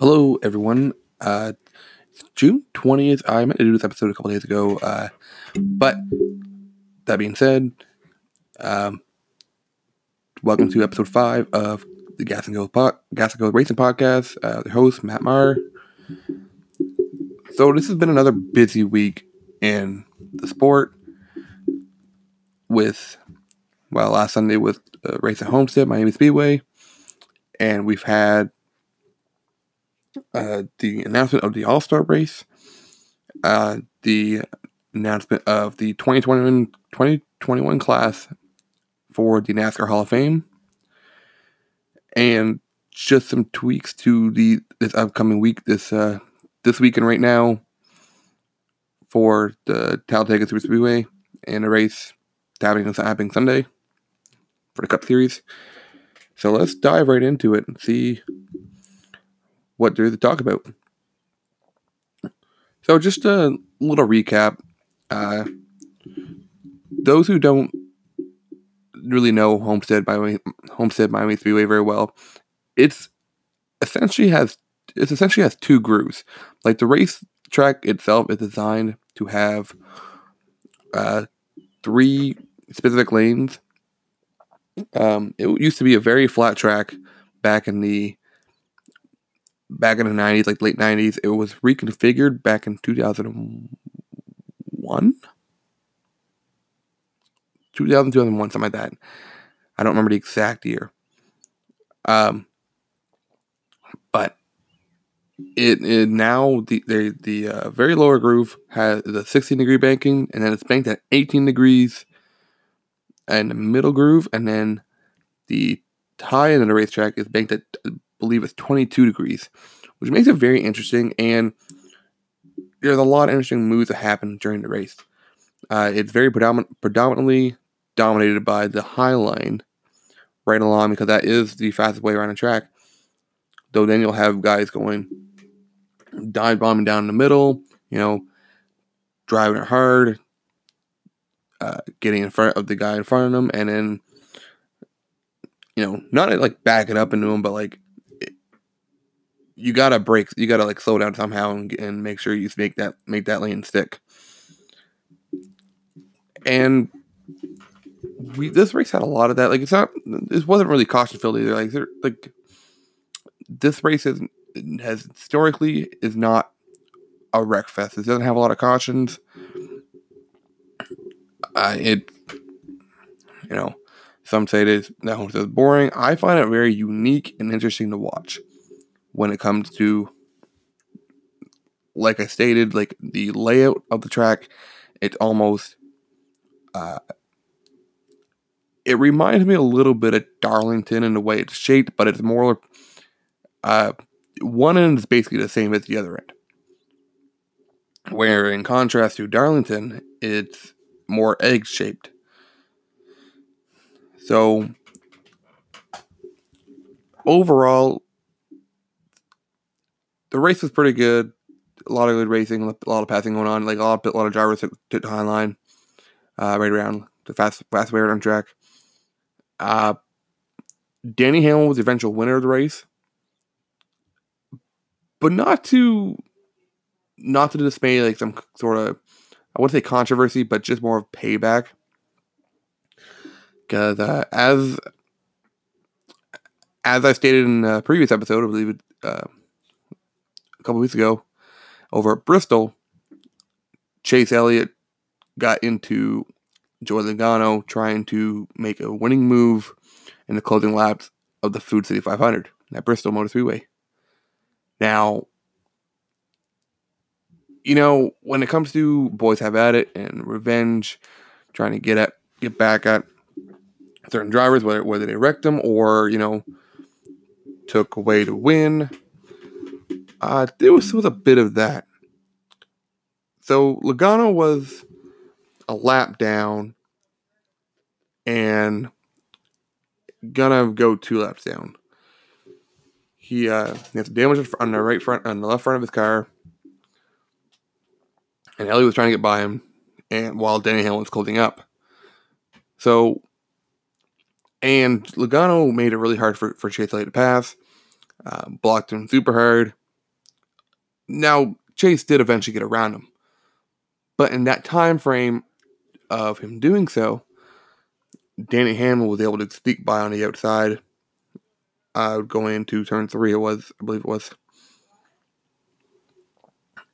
Hello, everyone. Uh, June 20th. I meant to do this episode a couple days ago, uh, but that being said, um, welcome to episode five of the Gas and Go, po- Gas and Go Racing Podcast. Uh, the host, Matt Marr. So, this has been another busy week in the sport with, well, last Sunday was uh, race at Homestead, Miami Speedway, and we've had uh, the announcement of the All Star race, uh, the announcement of the 2021, 2021 class for the NASCAR Hall of Fame, and just some tweaks to the this upcoming week, this uh, this weekend right now for the Talladega Super Speedway and a race happening, happening Sunday for the Cup Series. So let's dive right into it and see what to talk about. So, just a little recap. Uh, those who don't really know Homestead Miami, Homestead Miami Speedway very well, it's essentially has it essentially has two grooves. Like the race track itself is designed to have uh, three specific lanes. Um, it used to be a very flat track back in the back in the 90s, like late 90s. It was reconfigured back in 2001? 2000, 2001, something like that. I don't remember the exact year. Um, but it, it now the the, the uh, very lower groove has the 16 degree banking, and then it's banked at 18 degrees, and the middle groove, and then the high end of the racetrack is banked at believe it's 22 degrees, which makes it very interesting. And there's a lot of interesting moves that happen during the race. Uh, it's very predominant, predominantly dominated by the high line right along because that is the fastest way around the track. Though then you'll have guys going dive bombing down in the middle, you know, driving it hard, uh, getting in front of the guy in front of them, and then you know, not like backing up into him, but like you gotta break, you gotta like slow down somehow and, and make sure you make that make that lane stick. And we this race had a lot of that. Like it's not, this wasn't really caution filled either. Like there, like this race is has historically is not a wreck fest. It doesn't have a lot of cautions. Uh, it, you know, some say it is that one says boring. I find it very unique and interesting to watch when it comes to, like I stated, like the layout of the track. It almost, uh, it reminds me a little bit of Darlington in the way it's shaped, but it's more, uh, one end is basically the same as the other end. Where, in contrast to Darlington, it's more egg shaped. So, overall, the race was pretty good. A lot of good racing, a lot of passing going on. Like a lot, of, a lot of drivers took, the high line, uh, right around the fast, fast way around track. Uh, Denny Hamlin was the eventual winner of the race, but not to, not to dismay like some sort of, I wouldn't say controversy, but just more of payback because uh, as as I stated in a previous episode, I believe it, uh, a couple weeks ago, over at Bristol, Chase Elliott got into Joey Logano trying to make a winning move in the closing laps of the Food City 500 at Bristol Motor Speedway. Now, you know, when it comes to boys have at it and revenge, trying to get at get back at certain drivers, whether whether they wrecked them or you know took away to win. Uh, there was, was a bit of that. So Logano was a lap down and gonna go two laps down. He uh, some damage on the right front, on the left front of his car, and Elliott was trying to get by him, and while Denny Hamlin was closing up. So and Logano made it really hard for, for Chase Elliott to pass, uh, blocked him super hard, now Chase did eventually get around him, but in that time frame of him doing so, Denny Hamlin was able to sneak by on the outside. I Uh, going into turn three, it was I believe it was,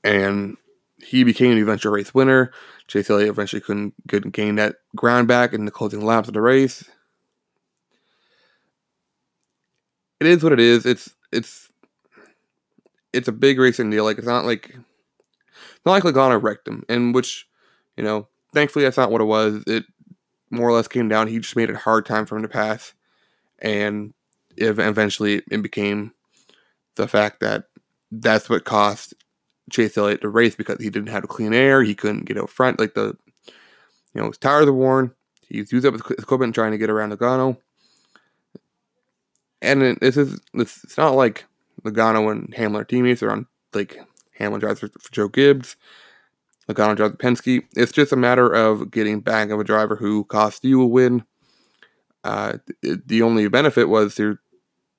and he became the eventual race winner. Chase Elliott eventually couldn't, couldn't gain that ground back in the closing laps of the race. It is what it is. It's it's it's a big racing deal. Like it's not like not like Logano wrecked him, and which you know, thankfully that's not what it was. It more or less came down. He just made it hard time for him to pass, and eventually it became the fact that that's what cost Chase Elliott the race because he didn't have clean air. He couldn't get out front. Like the, you know, his tires were worn. He's used up his equipment trying to get around Logano. And this is it's not like Logano and Hamlin are teammates. They're on like Hamlin drives for, for Joe Gibbs. Logano drives Penske. It's just a matter of getting back of a driver who cost you a win. Uh, the only benefit was there,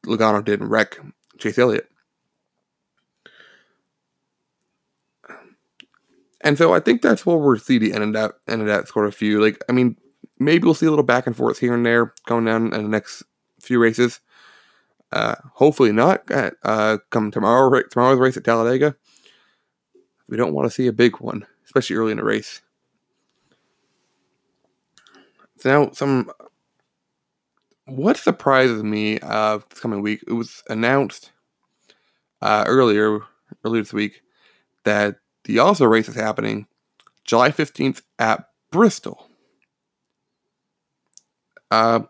Logano didn't wreck Chase Elliott. And so I think that's where we'll see the end of that end of that sort of feud. Like, I mean, maybe we'll see a little back and forth here and there going down in the next few races. Uh, hopefully not. At, uh, come tomorrow, tomorrow's race at Talladega. We don't want to see a big one, especially early in the race. So now some. What surprises me uh, this coming week? It was announced uh, earlier, earlier this week, that the All Star race is happening July 15th at Bristol. Uh,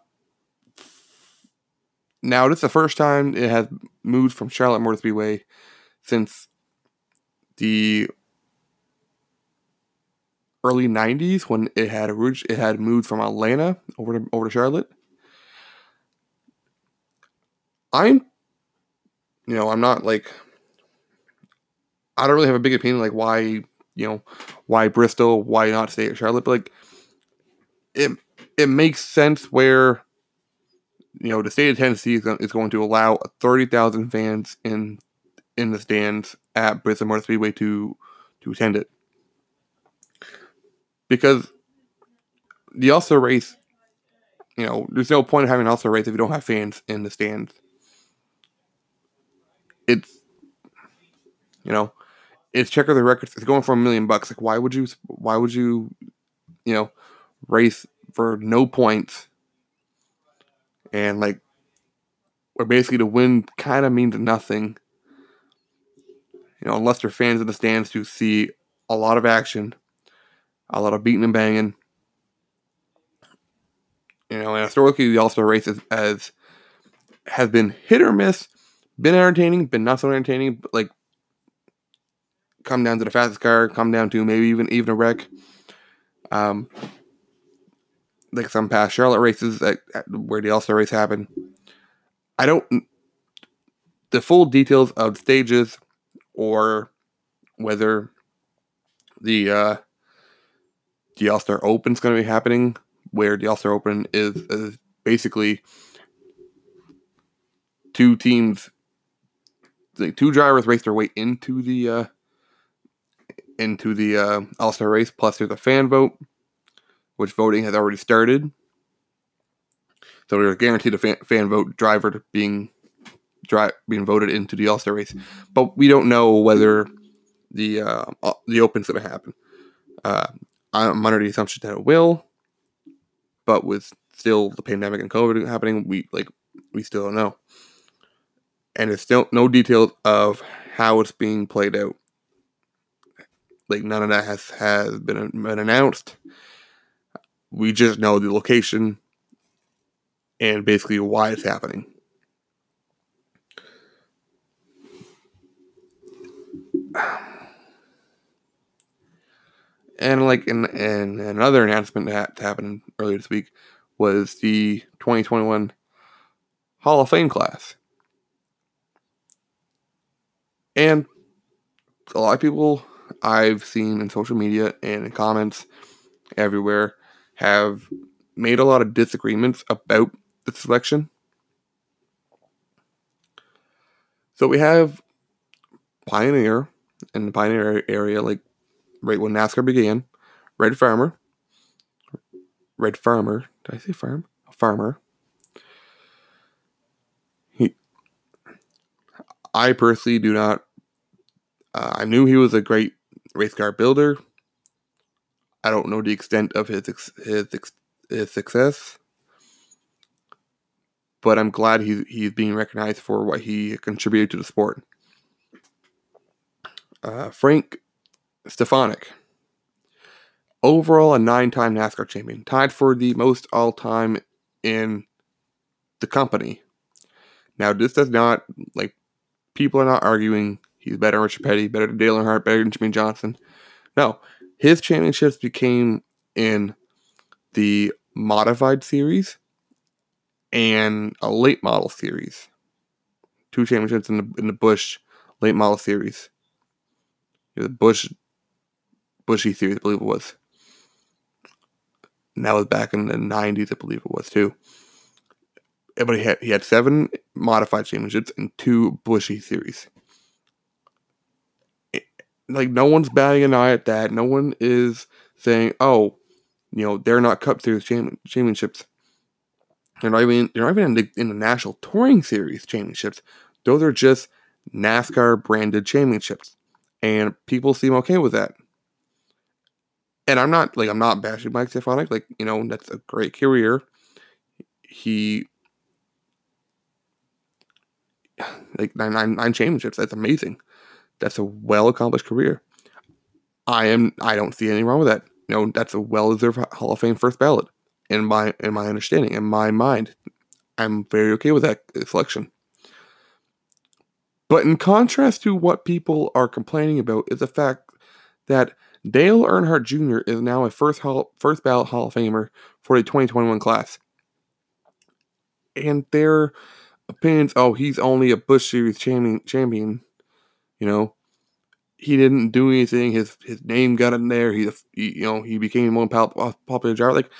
now, this is the first time it has moved from Charlotte Motor Way since the early 90s when it had it had moved from Atlanta over to over to Charlotte. I'm you know, I'm not like I don't really have a big opinion like why you know why Bristol, why not stay at Charlotte, but like it it makes sense where you know the state of Tennessee is going, to allow thirty thousand fans in in the stands at Bristol Motor Speedway to to attend it because the All Star race, you know, there's no point in having an All Star race if you don't have fans in the stands. It's you know it's checker the records. It's going for a million bucks. Like, why would you? Why would you? You know, race for no points, and like, where basically the win kind of means nothing. You know, unless they're fans in the stands to see a lot of action, a lot of beating and banging. You know, and historically, the All Star race is, as has been hit or miss, been entertaining, been not so entertaining. But like come down to the fastest car, come down to maybe even even a wreck. Um, like some past Charlotte races that where the All Star race happened. I don't the full details of stages or whether the uh, the All Star Open is going to be happening, where the All Star Open is, is basically two teams, like two drivers race their way into the uh, into the uh, All Star race. Plus, there's a fan vote, which voting has already started. So we're guaranteed a fan, fan vote driver being dri- being voted into the All Star race, but we don't know whether the uh, the Open's going to happen. Uh, I'm under the assumption that it will, but with still the pandemic and COVID happening, we like we still don't know, and there's still no details of how it's being played out. Like none of that has has been, been announced. We just know the location and basically why it's happening. And like in, in another announcement that happened earlier this week was the 2021 Hall of Fame class. And a lot of people I've seen in social media and in comments everywhere have made a lot of disagreements about the selection. So we have Pioneer, in the Pioneer area, like right when NASCAR began. Red Farmer. Red Farmer. Did I say farm? Farmer. He. I personally do not. Uh, I knew he was a great race car builder. I don't know the extent of his his his success, but I'm glad he's he's being recognized for what he contributed to the sport. Uh, Frank Stefanik, overall a nine-time NASCAR champion, tied for the most all-time in the company. Now, this does not like people are not arguing he's better than Richard Petty, better than Dale Earnhardt, better than Jimmie Johnson. No, his championships became in the modified series and a late model series. Two championships in the in the Busch late model series. The Busch Bushy series, I believe it was. And that was back in the nineties, I believe it was too. But he had he had seven modified championships and two Bushy series like no one's batting an eye at that. No one is saying, "Oh, you know, they're not Cup Series championships." They're not even they're not even in the, in the National Touring Series championships. Those are just NASCAR branded championships, and people seem okay with that. And I'm not like I'm not bashing Mike Stefanik. Like you know, that's a great career. He like nine, nine, nine championships. That's amazing. That's a well accomplished career. I am. I don't see anything wrong with that. You know, that's a well deserved Hall of Fame first ballot in my in my understanding, in my mind. I'm very okay with that selection. But in contrast to what people are complaining about is the fact that Dale Earnhardt Jr. is now a first hall, first ballot Hall of Famer for the 2021 class. And their opinions, oh, he's only a Busch Series champion, champion you know, he didn't do anything. His his name got in there. He, he you know he became one popular driver. Like,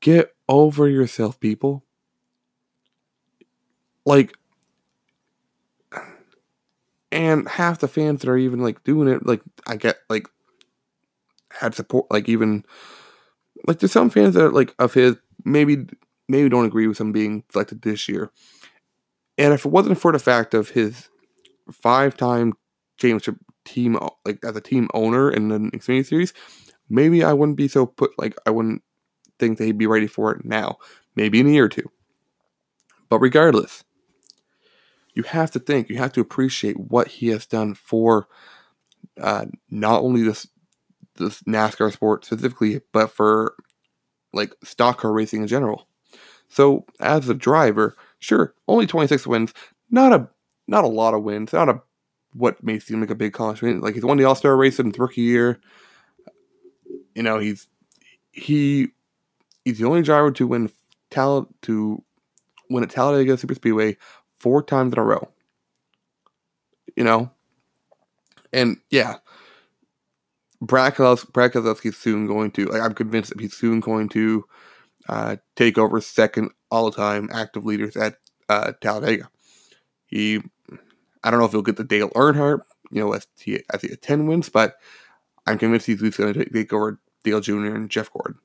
get over yourself, people. Like, and half the fans that are even like doing it, like I get like had support. Like even like there's some fans that are like of his maybe maybe don't agree with him being selected this year. And if it wasn't for the fact of his five time championship team like as a team owner in the Xfinity series, maybe I wouldn't be so put like I wouldn't think they'd be ready for it now. Maybe in a year or two. But regardless, you have to think, you have to appreciate what he has done for uh, not only this this NASCAR sport specifically, but for like stock car racing in general. So as a driver, sure, only 26 wins, not a not a lot of wins, not a what may seem like a big accomplishment. Like he's won the All Star race in his rookie year. You know, he's he he's the only driver to win talent to win at Talladega Super Speedway four times in a row. You know, and yeah, Brad is soon going to like I'm convinced that he's soon going to uh, take over second all time active leaders at uh, Talladega. He I don't know if he'll get the Dale Earnhardt, you know, as he as he ten wins, but I'm convinced he's going to take over Dale Jr. and Jeff Gordon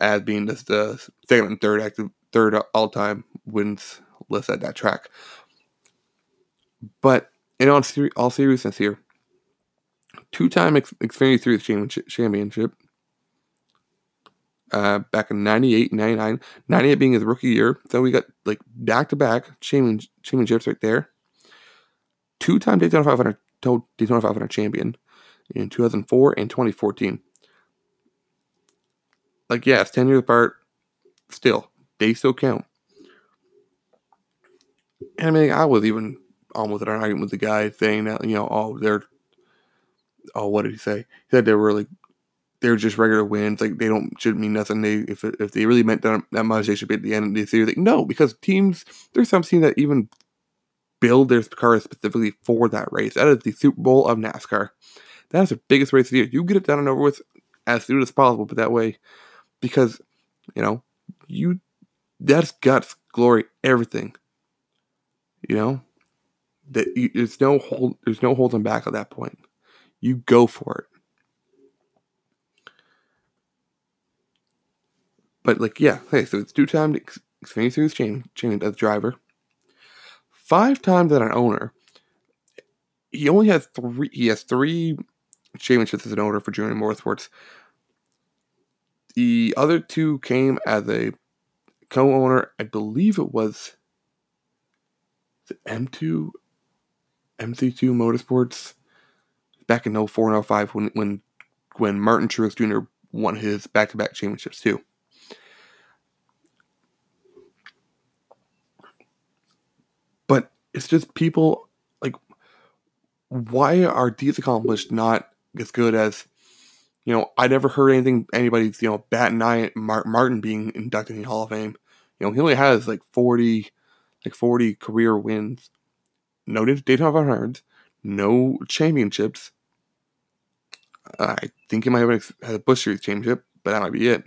as being the, the second and third active third all time wins list at that track. But in all, ser- all seriousness here, two time Xfinity Series championship uh, back in 98, 99, 98 being his rookie year. So we got like back to back championships right there two time Daytona 500 Daytona 500 champion in 2004 and 2014. Like, yes, 10 years apart, still, they still count. And I mean, I was even almost at an argument with the guy saying that, you know, oh, they're, oh, what did he say? He said they were like, they're just regular wins. Like, they don't, should mean nothing. They, if, if they really meant that, that much, they should be at the end of the series. Like, no, because teams, there's some teams that even build their cars specifically for that race. That is the Super Bowl of NASCAR. That is the biggest race of the year. You get it done and over with as soon as possible, but that way, because you know, you that's guts, glory, everything. You know, that you, there's no hold there's no holding back at that point. You go for it. But like yeah, hey, so it's two time Xfinity Series chain chain as driver, five times as an owner. He only has three. He has three championships as an owner for Junior Motorsports. The other two came as a co-owner. I believe it was the M2, MC2 Motorsports back in 04 and 05 when when when Martin Truex Jr. won his back-to-back championships too. But it's just people like why are these accomplished not as good as you know, I never heard anything anybody's, you know, bat and i Martin being inducted in the Hall of Fame. You know, he only has like 40, like 40 career wins. No Daytona 500, no championships. Uh, I think he might have had a Busch Series championship, but that might be it.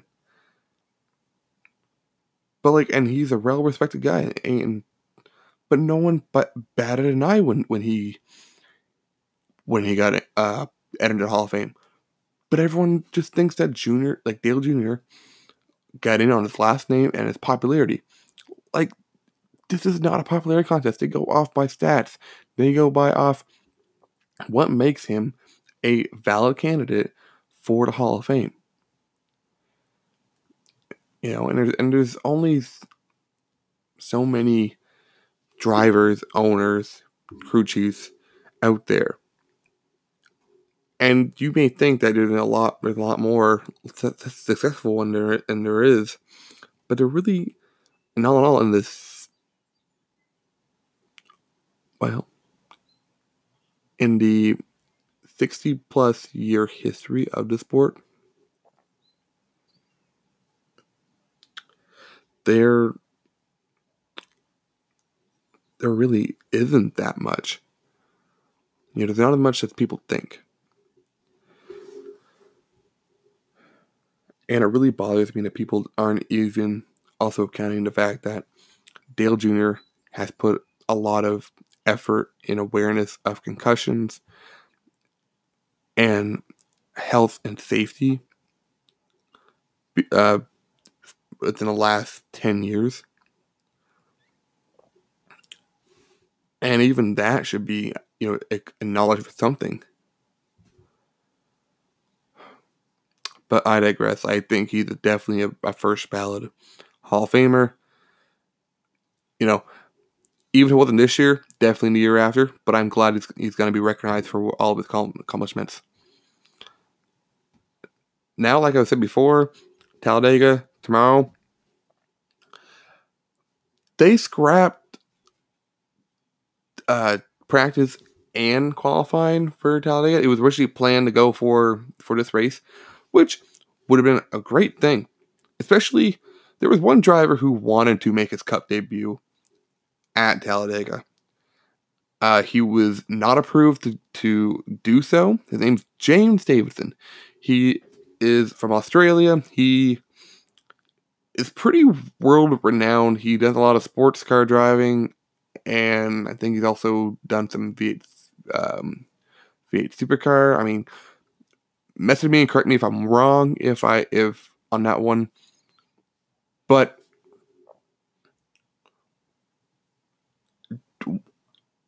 But like, and he's a well respected guy, and but no one but batted an eye when when he when he got uh entered the Hall of Fame. But everyone just thinks that Junior, like Dale Jr., got in on his last name and his popularity. Like, this is not a popularity contest. They go off by stats. They go by off what makes him a valid candidate for the Hall of Fame. You know, and there's and there's only so many drivers, owners, crew chiefs out there. And you may think that there's a lot there's a lot more successful one there than there is, but they're really not in all in this well in the 60 plus year history of the sport there there really isn't that much you know there's not as much as people think And it really bothers me that people aren't even also counting the fact that Dale Jr. has put a lot of effort in awareness of concussions and health and safety uh, within the last 10 years. And even that should be, you know, acknowledged for something. But I digress. I think he's definitely a, a first ballot Hall of Famer. You know, even if it wasn't this year, definitely the year after. But I'm glad he's, he's going to be recognized for all of his accomplishments. Now, like I said before, Talladega tomorrow. They scrapped uh, practice and qualifying for Talladega. It was originally planned to go for for this race, which would have been a great thing. Especially, there was one driver who wanted to make his cup debut at Talladega. Uh, he was not approved to, to do so. His name's James Davison. He is from Australia. He is pretty world renowned. He does a lot of sports car driving, and I think he's also done some V8, um, V8 supercar. I mean, message me and correct me if I'm wrong if I if on that one. But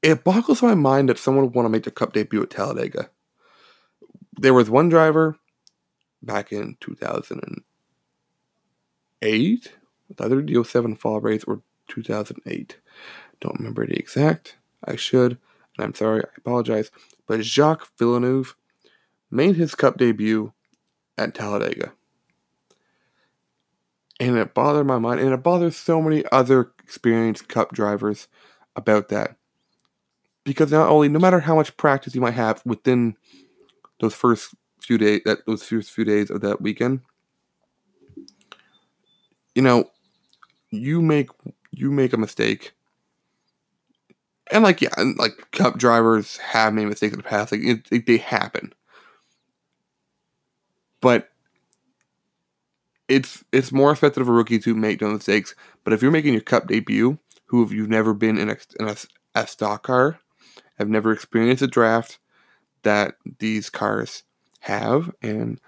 it boggles my mind that someone would want to make their cup debut at Talladega. There was one driver back in 2008, either the 07 fall race or 2008. Don't remember the exact. I should, and I'm sorry, I apologize. But Jacques Villeneuve made his cup debut at Talladega. And it bothered my mind, and it bothers so many other experienced cup drivers about that. Because not only, no matter how much practice you might have within those first few days, that those first few days of that weekend, you know, you make you make a mistake, and like yeah, and like cup drivers have made mistakes in the past. Like it, it, they happen but it's it's more effective of a rookie to make those mistakes. But if you're making your cup debut, who have you never been in a, in a, a stock car, have never experienced a draft that these cars have and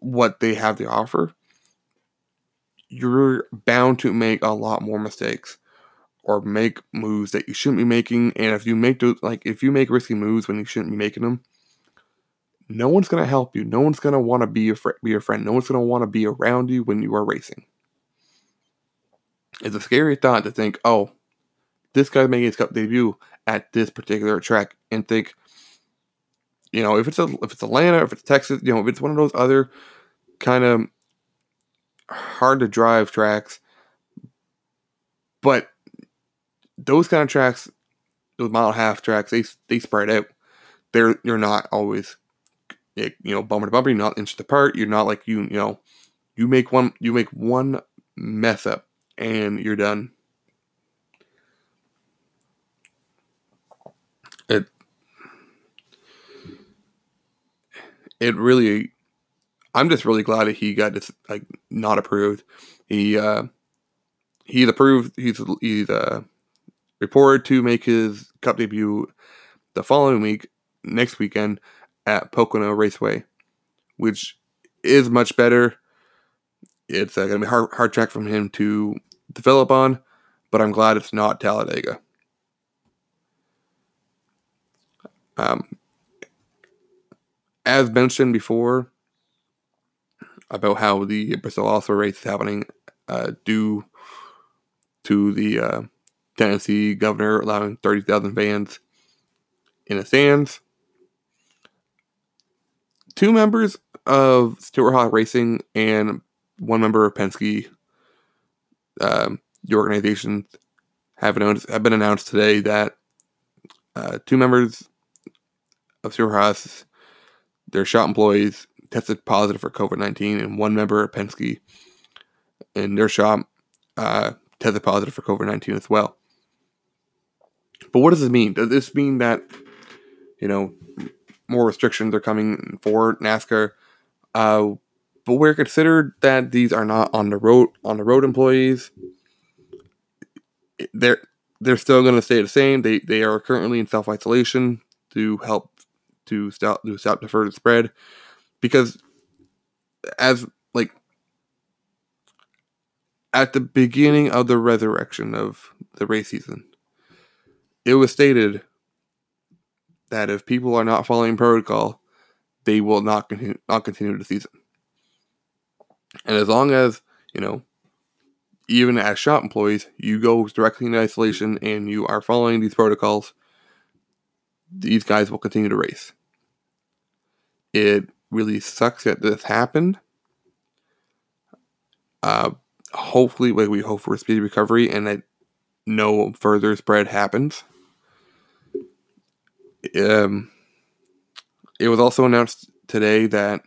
what they have to offer, you're bound to make a lot more mistakes or make moves that you shouldn't be making. And if you make those, like if you make risky moves when you shouldn't be making them, no one's gonna help you. No one's gonna want to be your fr- be your friend. No one's gonna want to be around you when you are racing. It's a scary thought to think, oh, this guy's making his cup debut at this particular track, and think, you know, if it's a, if it's Atlanta, if it's Texas, you know, if it's one of those other kind of hard to drive tracks, but those kind of tracks, those mile half tracks, they they spread out. They're you're not always, you know, bumper to bumper. You're not inches apart. You're not like you you know, you make one you make one mess up and you're done. It it really I'm just really glad that he got this like not approved. He uh he's approved he's he's uh reported to make his cup debut the following week next weekend at Pocono Raceway, which is much better it's uh, going to be hard hard track from him to develop on, but I'm glad it's not Talladega. Um, as mentioned before about how the Bristol All Star race is happening uh, due to the uh, Tennessee governor allowing 30,000 fans in the stands. Two members of Stewart-Haas Racing and one member of Penske, um, the organization, have, announced, have been announced today that uh, two members of Stewart-Haas, their shop employees, tested positive for COVID 19, and one member of Penske in their shop uh, tested positive for COVID 19 as well. But what does this mean? Does this mean that, you know, more restrictions are coming for NASCAR? Uh, but we're considered that these are not on the road on the road employees. They're they're still going to stay the same. They they are currently in self isolation to help to stop to stop the further spread, because as like at the beginning of the resurrection of the race season, it was stated that if people are not following protocol, they will not continue not continue the season. And as long as, you know, even as shop employees, you go directly into isolation and you are following these protocols, these guys will continue to race. It really sucks that this happened. Uh, hopefully, we hope for a speedy recovery and that no further spread happens. Um, it was also announced today that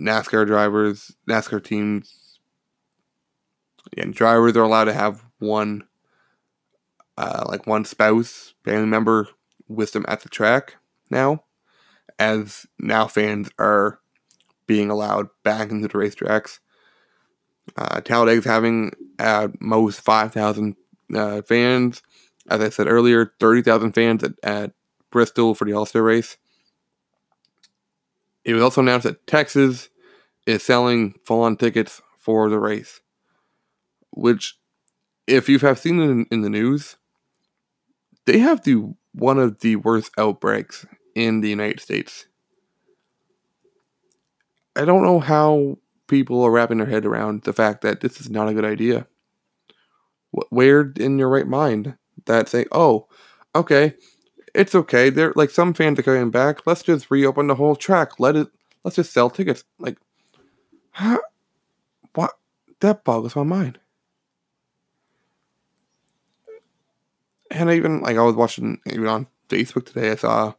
NASCAR drivers, NASCAR teams, and drivers are allowed to have one, uh, like one spouse, family member with them at the track now, as now fans are being allowed back into the racetracks. Uh, Talladega's having at most 5,000 uh, fans. As I said earlier, 30,000 fans at, at Bristol for the All Star race. It was also announced that Texas is selling full on tickets for the race, which, if you have seen it in, in the news, they have the one of the worst outbreaks in the United States. I don't know how people are wrapping their head around the fact that this is not a good idea. Where in your right mind that say, "Oh, okay, it's okay." They're like some fans are coming back. Let's just reopen the whole track. Let it. Let's just sell tickets. Like? What? That boggles my mind. And I even like I was watching even on Facebook today. I saw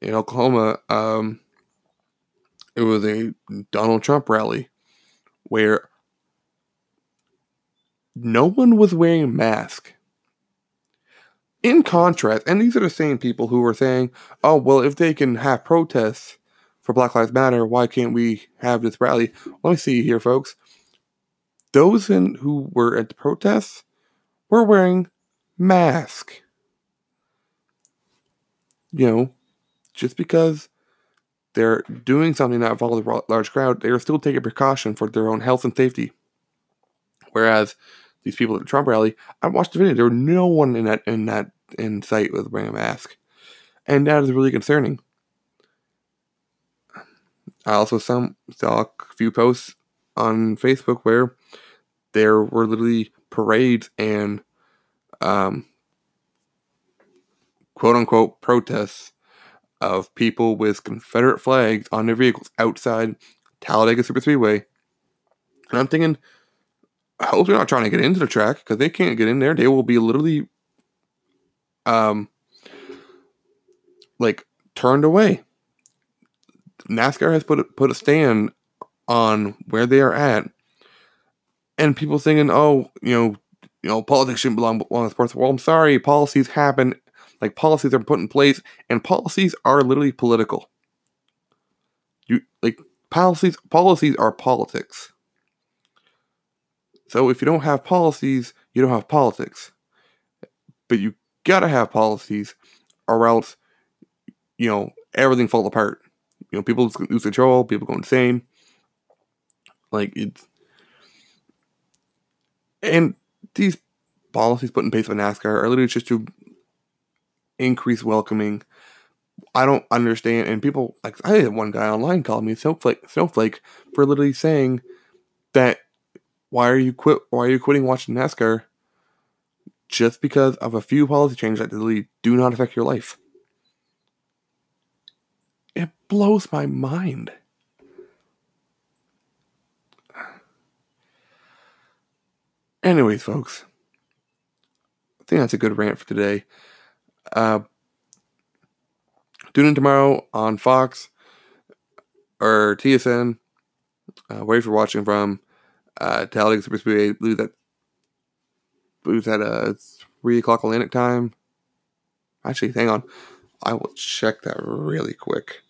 in Oklahoma, um, it was a Donald Trump rally where no one was wearing a mask. In contrast, and these are the same people who are saying, "Oh well, if they can have protests for Black Lives Matter, why can't we have this rally? Let me see here, folks. Those in, who were at the protests were wearing masks. you know, just because they're doing something that involves a large crowd, they are still taking precaution for their own health and safety. Whereas these people at the Trump rally, I watched the video. There was no one in that in that in sight with wearing a mask, and that is really concerning. I also some, saw a few posts on Facebook where there were literally parades and um, quote unquote protests of people with Confederate flags on their vehicles outside Talladega Super Speedway. And I'm thinking, I hope they're not trying to get into the track because they can't get in there. They will be literally, um, like turned away. NASCAR has put a, put a stand on where they are at, and people thinking, oh, you know, you know, politics shouldn't belong to sports. Well, I'm sorry, policies happen like policies are put in place, and policies are literally political. You like policies. Policies are politics. So if you don't have policies, you don't have politics. But you gotta have policies, or else, you know, everything falls apart. You know, people lose control. People go insane. Like it's, and these policies put in place by NASCAR are literally just to increase welcoming. I don't understand. And people like I had one guy online called me snowflake snowflake for literally saying that why are you quit why are you quitting watching NASCAR just because of a few policy changes that literally do not affect your life. It blows my mind. Anyways, folks, I think that's a good rant for today. Uh, tune in tomorrow on Fox or TSN, uh, where you're watching from. Uh, Talladega Super Speedway, blues at blues at uh, three o'clock Atlantic time. Actually, hang on, I will check that really quick.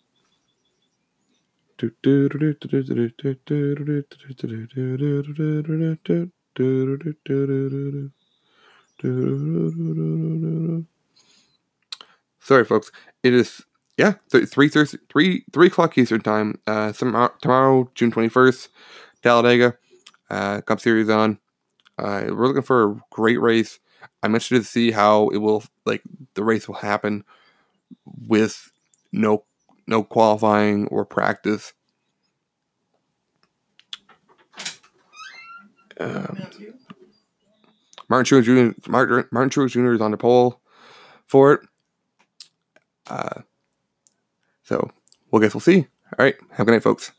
Sorry, folks. It is yeah, three Thursday, three three o'clock Eastern time. Uh, tomorrow, June twenty first, Talladega, uh, Cup Series on. Uh, we're looking for a great race. I'm interested to see how it will like the race will happen with no no qualifying or practice. Um, Martin Truex Jr. Martin, Martin Truex Jr. is on the pole for it. Uh, so we'll guess we'll see. All right. Have a good night, folks.